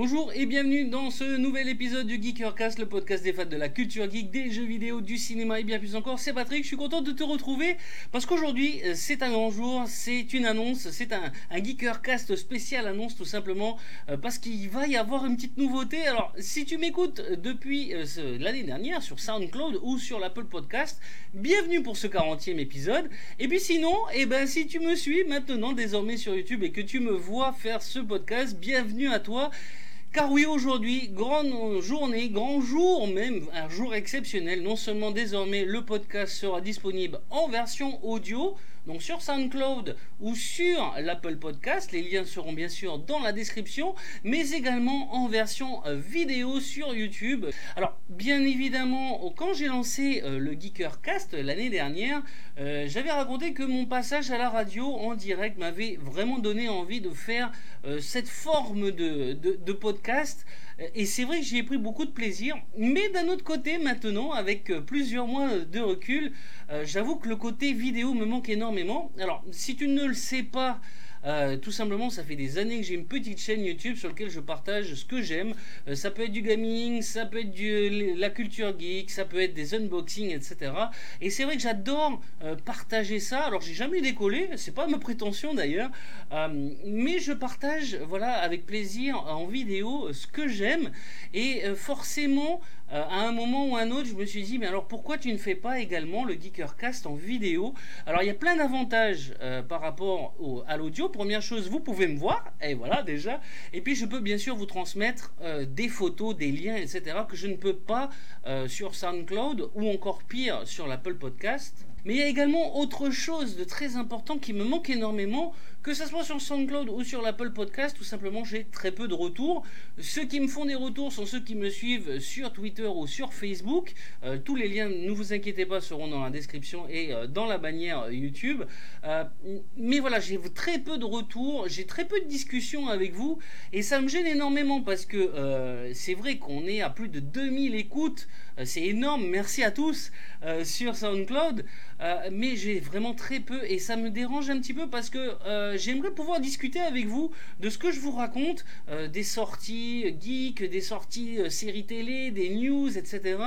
Bonjour et bienvenue dans ce nouvel épisode du Geekercast, le podcast des fans de la culture geek, des jeux vidéo, du cinéma et bien plus encore. C'est Patrick, je suis content de te retrouver parce qu'aujourd'hui euh, c'est un grand jour, c'est une annonce, c'est un, Geekercast spécial annonce tout simplement euh, parce qu'il va y avoir une petite nouveauté. Alors si tu m'écoutes depuis euh, l'année dernière sur SoundCloud ou sur l'Apple Podcast, bienvenue pour ce 40e épisode. Et puis sinon, eh ben, si tu me suis maintenant désormais sur YouTube et que tu me vois faire ce podcast, bienvenue à toi. Car oui, aujourd'hui, grande journée, grand jour même, un jour exceptionnel. Non seulement désormais le podcast sera disponible en version audio, donc sur SoundCloud ou sur l'Apple Podcast, les liens seront bien sûr dans la description, mais également en version euh, vidéo sur YouTube. Alors bien évidemment, quand j'ai lancé euh, le Geekercast l'année dernière, euh, j'avais raconté que mon passage à la radio en direct m'avait vraiment donné envie de faire cette forme de, de podcast. Et c'est vrai que j'y ai pris beaucoup de plaisir. Mais d'un autre côté, maintenant, avec plusieurs mois de recul, j'avoue que le côté vidéo me manque énormément alors, si tu ne le sais pas, euh, tout simplement, ça fait des années que j'ai une petite chaîne YouTube sur laquelle je partage ce que j'aime. Euh, ça peut être du gaming, ça peut être du, la culture geek, ça peut être des unboxings, etc. Et c'est vrai que j'adore euh, partager ça. Alors, j'ai jamais décollé, c'est pas ma prétention d'ailleurs, mais je partage, voilà, avec plaisir en vidéo ce que j'aime. Et forcément, à un moment ou un autre, je me suis dit, mais alors pourquoi tu ne fais pas également le Geekercast en vidéo? Alors, il y a plein d'avantages par rapport au, à l'audio première chose, vous pouvez me voir, et voilà déjà. Et puis je peux bien sûr vous transmettre euh, des photos, des liens, etc. que je ne peux pas euh, sur SoundCloud ou encore pire sur l'Apple Podcast. Mais il y a également autre chose de très important qui me manque énormément, que ce soit sur SoundCloud ou sur l'Apple Podcast, tout simplement j'ai très peu de retours. Ceux qui me font des retours sont ceux qui me suivent sur Twitter ou sur Facebook. Euh, tous les liens, ne vous inquiétez pas, seront dans la description et dans la bannière YouTube. mais voilà, j'ai très peu de retours, j'ai très peu de discussions avec vous et ça me gêne énormément parce que euh, c'est vrai qu'on est à plus de 2000 écoutes, euh, c'est énorme, merci à tous euh, sur SoundCloud, mais j'ai vraiment très peu et ça me dérange un petit peu parce que j'aimerais pouvoir discuter avec vous de ce que je vous raconte, des sorties geek, des sorties séries télé, des news, etc.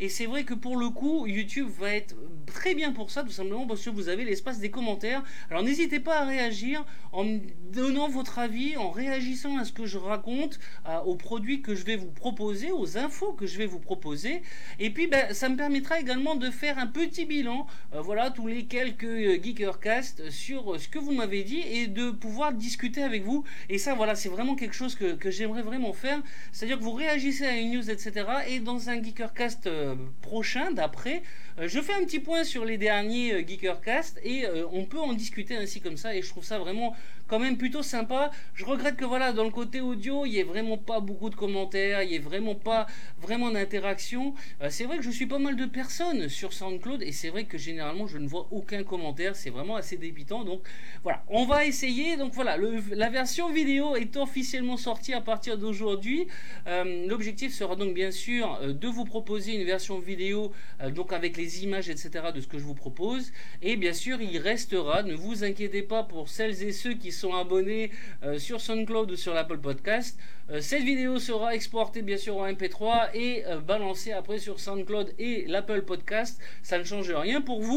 Et c'est vrai que pour le coup, YouTube va être très bien pour ça, tout simplement parce que vous avez l'espace des commentaires. Alors n'hésitez pas à réagir en donnant votre avis, en réagissant à ce que je raconte, aux produits que je vais vous proposer, aux infos que je vais vous proposer. Et puis, ben, ça me permettra également de faire un petit bilan, euh, voilà, tous les quelques euh, Geekercast sur ce que vous m'avez dit et de pouvoir discuter avec vous. Et ça, voilà, c'est vraiment quelque chose que, j'aimerais vraiment faire. C'est-à-dire que vous réagissez à une news, etc. Et dans un Geekercast euh, prochain, d'après, je fais un petit point sur les derniers Geekercast et on peut en discuter ainsi comme ça. Et je trouve ça vraiment quand même plutôt sympa. Je regrette que voilà, dans le côté audio, il n'y ait vraiment pas beaucoup de commentaires, il n'y ait vraiment pas vraiment d'interaction. Euh, c'est vrai que je suis pas mal de personnes sur SoundCloud et c'est vrai que généralement je ne vois aucun commentaire. C'est vraiment assez débitant. Donc voilà, on va essayer. Donc voilà, la version vidéo est officiellement sortie à partir d'aujourd'hui. Euh, l'objectif sera donc bien sûr euh, de vous proposer une version vidéo, donc avec les images, etc. de ce que je vous propose. Et bien sûr, il restera, ne vous inquiétez pas pour celles et ceux qui sont abonnés euh, sur SoundCloud ou sur l'Apple Podcast. Euh, cette vidéo sera exportée bien sûr en MP3 et euh, balancée après sur SoundCloud et l'Apple Podcast. Ça ne change rien pour vous.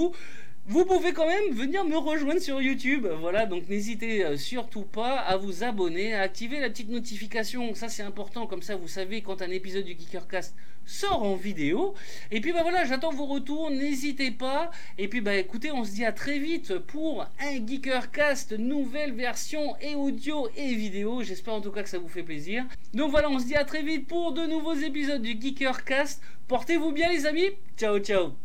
Vous pouvez quand même venir me rejoindre sur YouTube. Voilà, donc n'hésitez euh, surtout pas à vous abonner, à activer la petite notification. Ça, c'est important. Comme ça, vous savez quand un épisode du Geekercast sort en vidéo. Et puis, bah voilà, j'attends vos retours. N'hésitez pas. Et puis, bah écoutez, on se dit à très vite pour un Geekercast nouvelle version et audio et vidéo. J'espère en tout cas que ça vous fait plaisir. Donc voilà, on se dit à très vite pour de nouveaux épisodes du Geekercast. Portez-vous bien, les amis. Ciao, ciao.